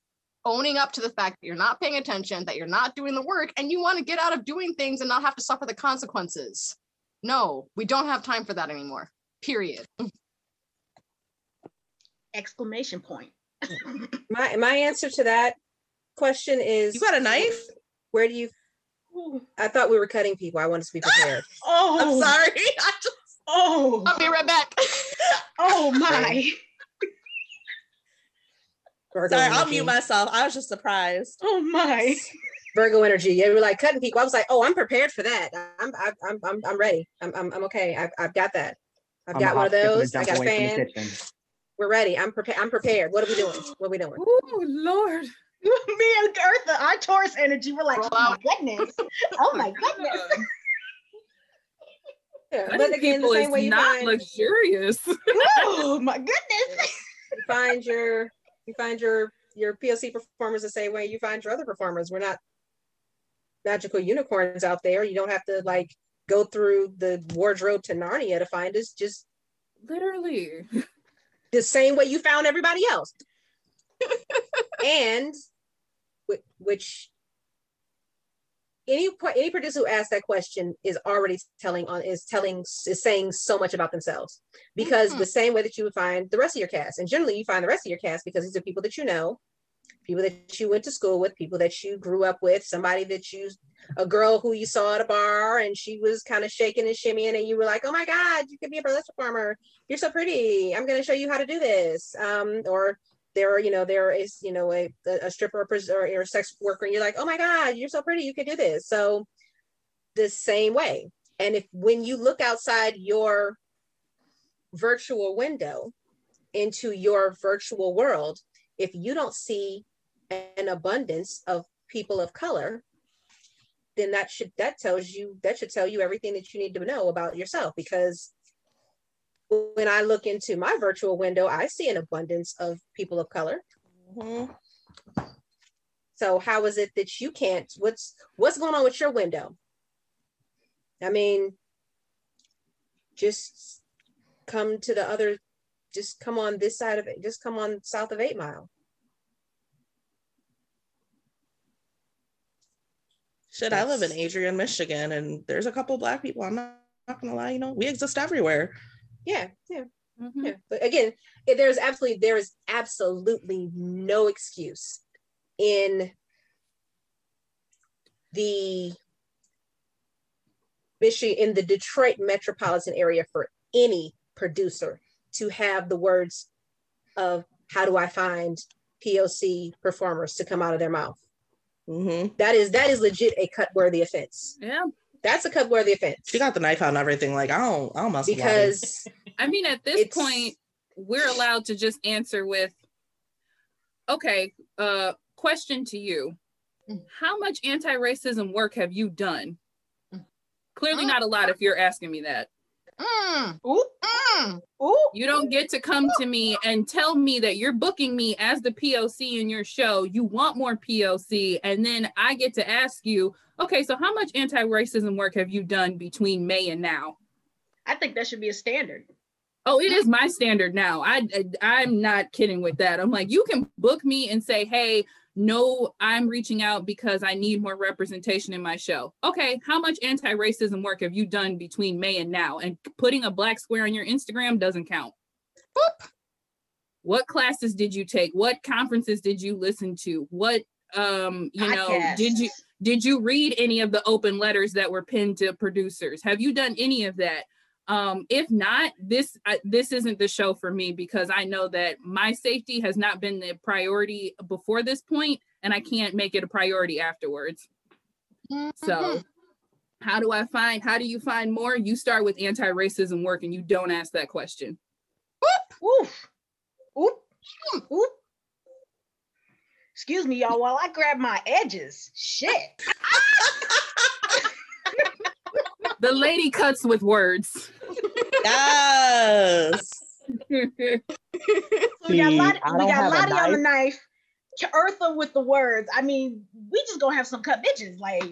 owning up to the fact that you're not paying attention, that you're not doing the work, and you want to get out of doing things and not have to suffer the consequences. No, we don't have time for that anymore. Period. Exclamation point. My my answer to that question is You got a knife? where do you I thought we were cutting people. I wanted to be prepared. Oh, I'm oh. sorry. I just, Oh, I'll be right back. oh my. Virgo sorry, I'll mute myself. I was just surprised. Oh my. Virgo energy. Yeah, we're like cutting people. I was like, oh, I'm prepared for that. I'm I'm I'm I'm, I'm ready. I'm, I'm I'm okay. I've I've got that. I've I'm got one of hop, skip, and a those. I got a away from the fan. We're ready. I'm prepared. I'm prepared. What are we doing? What are we doing? Oh Lord. Me and Eartha, our Taurus energy, we're like, oh my goodness. Oh my goodness. Yeah, Cutting but again, the same is way you not find, luxurious. Oh my goodness. you find your you find your your POC performers the same way you find your other performers. We're not magical unicorns out there. You don't have to like go through the wardrobe to Narnia to find us. Just Literally. the same way you found everybody else. and which any any producer who asks that question is already telling on is telling is saying so much about themselves. Because Mhm. the same way that you would find the rest of your cast and generally you find the rest of your cast because these are people that you know people that you went to school with people that you grew up with somebody that you a girl who you saw at a bar and she was kind of shaking and shimmying and you were like oh my god you could be a burlesque performer. You're so pretty. I'm going to show you how to do this. Um, or there are you know there is you know a, a stripper or, or, a sex worker and you're like oh my god you're so pretty you could do this. So the same way. And if when you look outside your virtual window into your virtual world if you don't see an abundance of people of color then that should that tells you that should tell you everything that you need to know about yourself because when I look into my virtual window, I see an abundance of people of color. Mhm. So how is it that you can't? What's what's going on with your window? I mean, just come to the other, just come on this side of it, just come on south of Eight Mile. Shit, I live in Adrian, Michigan, and there's a couple black people. I'm not, not gonna lie, you know, we exist everywhere. Yeah, yeah, Mhm. yeah. But again, there's absolutely there is absolutely no excuse in the Michigan in the Detroit metropolitan area for any producer to have the words of how do I find POC performers to come out of their mouth. hmm That is that is legit a cut worthy offense. Yeah. That's a cut worthy offense. She got the knife out and everything. Like, I don't, I don't mess with because I mean, at this point, we're allowed to just answer with, okay, uh, question to you Mm. How much anti racism work have you done? Mm. Clearly, not a lot if you're asking me that. Mm, Ooh, mm. ooh. You don't get to come to me and tell me that you're booking me as the POC in your show. You want more POC. And then I get to ask you, okay, so how much anti racism work have you done between May and now? I think that should be a standard. Oh, it is my standard now. I, I am not kidding with that. I'm like, you can book me and say, hey, no, I'm reaching out because I need more representation in my show. Okay, how much anti-racism work have you done between May and now? And putting a black square on your Instagram doesn't count. Boop. What classes did you take? What conferences did you listen to? What um, you know, did you did you read any of the open letters that were pinned to producers? Have you done any of that? Um, if not, this I, this isn't the show for me because I know that my safety has not been the priority before this point, and I can't make it a priority afterwards. So, mm-hmm. how do I find? How do you find more? You start with anti-racism work, and you don't ask that question. Oop, Oof. Oop. Hmm, oop. Excuse me, y'all, while I grab my edges. Shit. The lady cuts with words. Yes. So we got See, Lottie, I we got have a Lottie on the knife. K- Eartha with the words. I mean, we just gonna have some cut bitches. Like,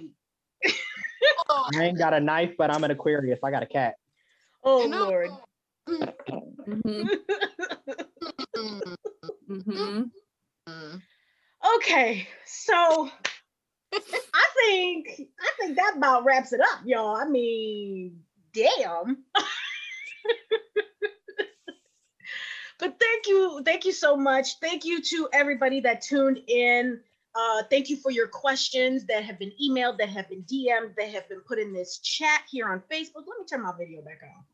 I ain't got a knife, but I'm an Aquarius. I got a cat. oh you know, Lord. Mhm, mm, mhm. mm. okay, so I think I think that about wraps it up, y'all. I mean, damn. but thank you, thank you so much. Thank you to everybody that tuned in. Uh, thank you for your questions that have been emailed, that have been DM'd, that have been put in this chat here on Facebook. Let me turn my video back on.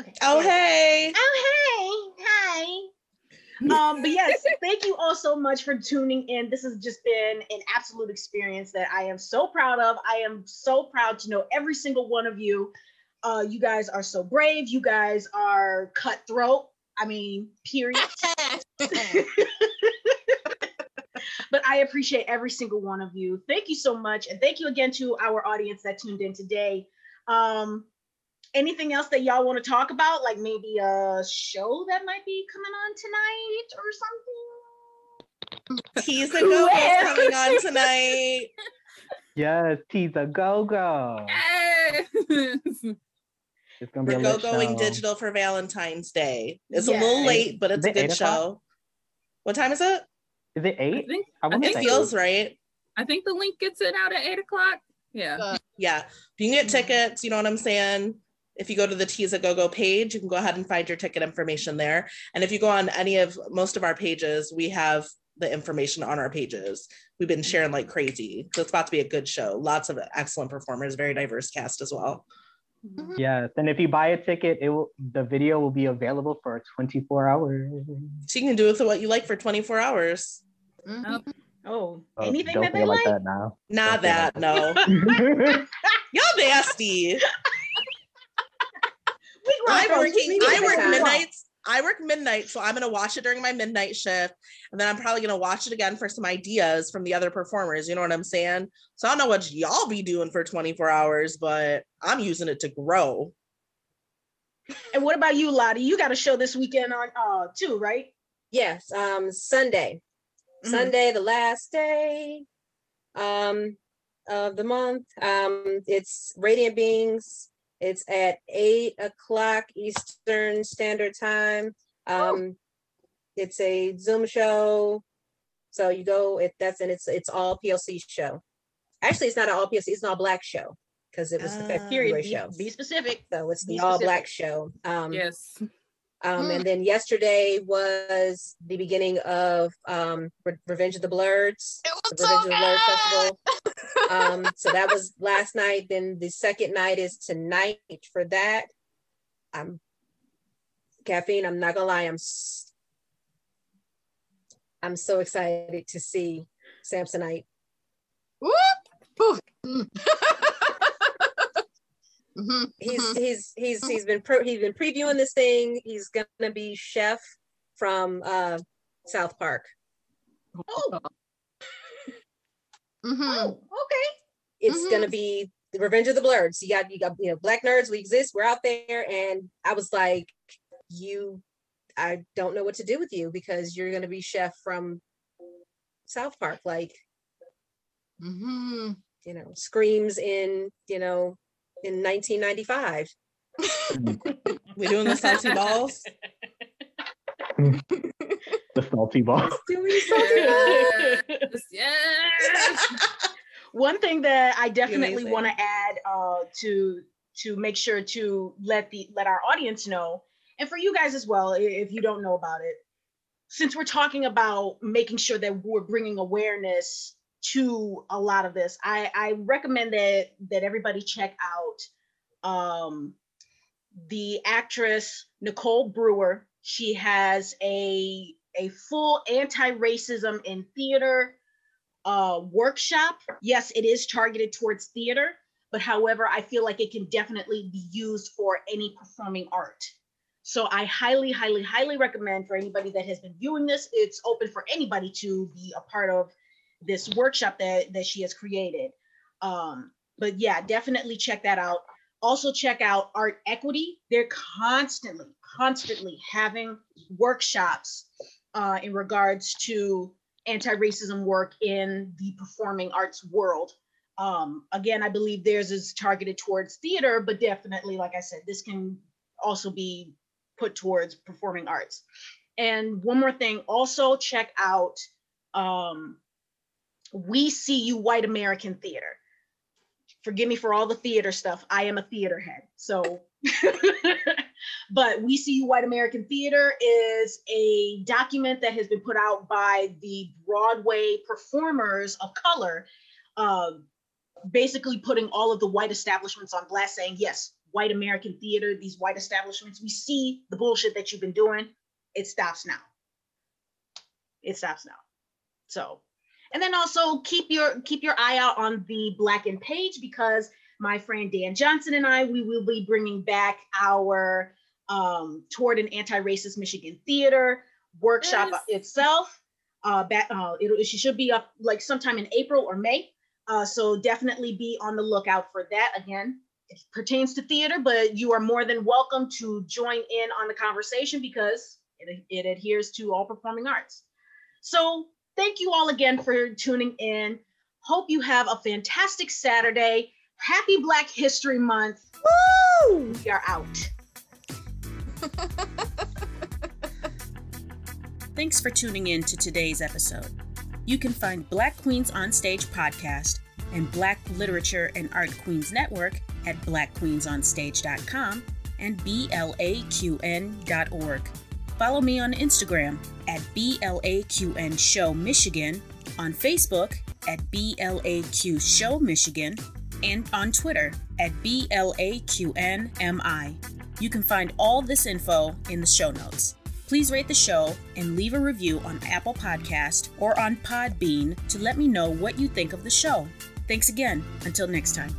Okay. Oh, hey. Oh, hey, hi. Um, but yes, thank you all so much for tuning in. This has just been an absolute experience that I am so proud of. I am so proud to know every single one of you. Uh, you guys are so brave. You guys are cutthroat. I mean, period. but I appreciate every single one of you. Thank you so much. And thank you again to our audience that tuned in today. Um, anything else that y'all want to talk about? Like maybe a show that might be coming on tonight or something? Tease a go Where? coming on tonight. Yes, teaser go go. Yes. It's gonna be We're a go going show. digital for Valentine's Day. It's a little late, but it's Is a good eight o'clock? show. What time is it? Is it I eight? think I I think It say feels right. I think the link gets it out at eight o'clock. Yeah. Yeah. You can get mm-hmm. tickets, you know what I'm saying? If you go to the Tease a Go Go page, you can go ahead and find your ticket information there. And if you go on any of most of our pages, we have the information on our pages. We've been sharing like crazy. So it's about to be a good show. Lots of excellent performers, very diverse cast as well. Yes, and if you buy a ticket, it will the video will be available for 24 hours. So you can do with it what you like for 24 hours. Mhm. Oh, Oh, anything don't that they like like? that now. Not Don't say that, no. Y'all nasty. We grown I'm folks, working, I work to be midnights. I work midnight, so I'm gonna watch it during my midnight shift, and then I'm probably gonna watch it again for some ideas from the other performers. You know what I'm saying? So I don't know what y'all be doing for 24 hours, but I'm using it to grow. And what about you, Lottie? You got a show this weekend on uh too, right? Yes, um, Sunday. Mhm. Sunday, the last day um of the month. Um, it's Radiant Beings. It's at eight o'clock Eastern Standard Time. Um, it's a Zoom show. So you go, if that's and it's it's all POC show. Actually, it's not an all POC, it's an all black show because it was the Ah. Period. February Be, show. be specific. So it's be the all specific. black show. Um, Yes. Um, Mm. and then yesterday was the beginning of um, Re- Revenge of the Blerds, It the was so Revenge of the Blerds. Festival. Um, so that was last night. Then the second night is tonight for that. I'm caffeine. I'm not gonna lie. I'm s- I'm so excited to see Samsonite. Whoop, whoop. Mm. Mhm, He's he's he's he's been pro- he's been previewing this thing. He's gonna be chef from uh South Park. Oh, Mhm. oh, okay. It's Mhm. gonna be the Revenge of the Blerds. You got you got you know black nerds. We exist. We're out there, and I was like, you, I don't know what to do with you because you're gonna be chef from South Park. Like Mhm. you know, screams in you know in 1995. We're doing the salty balls? The salty balls. Doing something. Yes, yes. One thing that I definitely want to add uh, to to make sure to let the let our audience know, and for you guys as well, if you don't know about it, since we're talking about making sure that we're bringing awareness to a lot of this, I, I recommend that that everybody check out um, the actress Nicole Brewer. She has a a full anti-racism in theater uh, workshop. Yes, it is targeted towards theater, but however, I feel like it can definitely be used for any performing art. So I highly, highly, highly recommend for anybody that has been viewing this, it's open for anybody to be a part of this workshop that, that she has created. Um, but yeah, definitely check that out. Also check out Art Equity. They're constantly, constantly having workshops uh, in regards to anti-racism work in the performing arts world. Um, again, I believe theirs is targeted towards theater, but definitely, like I said, this can also be put towards performing arts. And one more thing, also check out um, We See You White American Theater. Forgive me for all the theater stuff. I am a theater head. So, but We See You White American Theater is a document that has been put out by the Broadway performers of color, um, basically putting all of the white establishments on blast, saying, yes, white American theater, these white establishments, we see the bullshit that you've been doing. It stops now. It stops now. So, and then also keep your keep your eye out on the Blackened page because my friend Dan Johnson and I we will be bringing back our um, toward an anti-racist Michigan theater workshop Yes. itself. Uh, back, uh, it, she should be up like sometime in April or May. Uh, so definitely be on the lookout for that. Again, it pertains to theater, but you are more than welcome to join in on the conversation because it, it adheres to all performing arts. So thank you all again for tuning in. Hope you have a fantastic Saturday. Happy Black History Month. Woo! We are out. Thanks for tuning in to today's episode. You can find Black Queens on Stage podcast and Black Literature and Art Queens Network at blackqueensonstage.com and blaqn.org. Follow me on Instagram at BLAQN Show Michigan, on Facebook at BLAQ Show Michigan, and on Twitter at BLAQNMI. You can find all this info in the show notes. Please rate the show and leave a review on Apple Podcast or on Podbean to let me know what you think of the show. Thanks again. Until next time.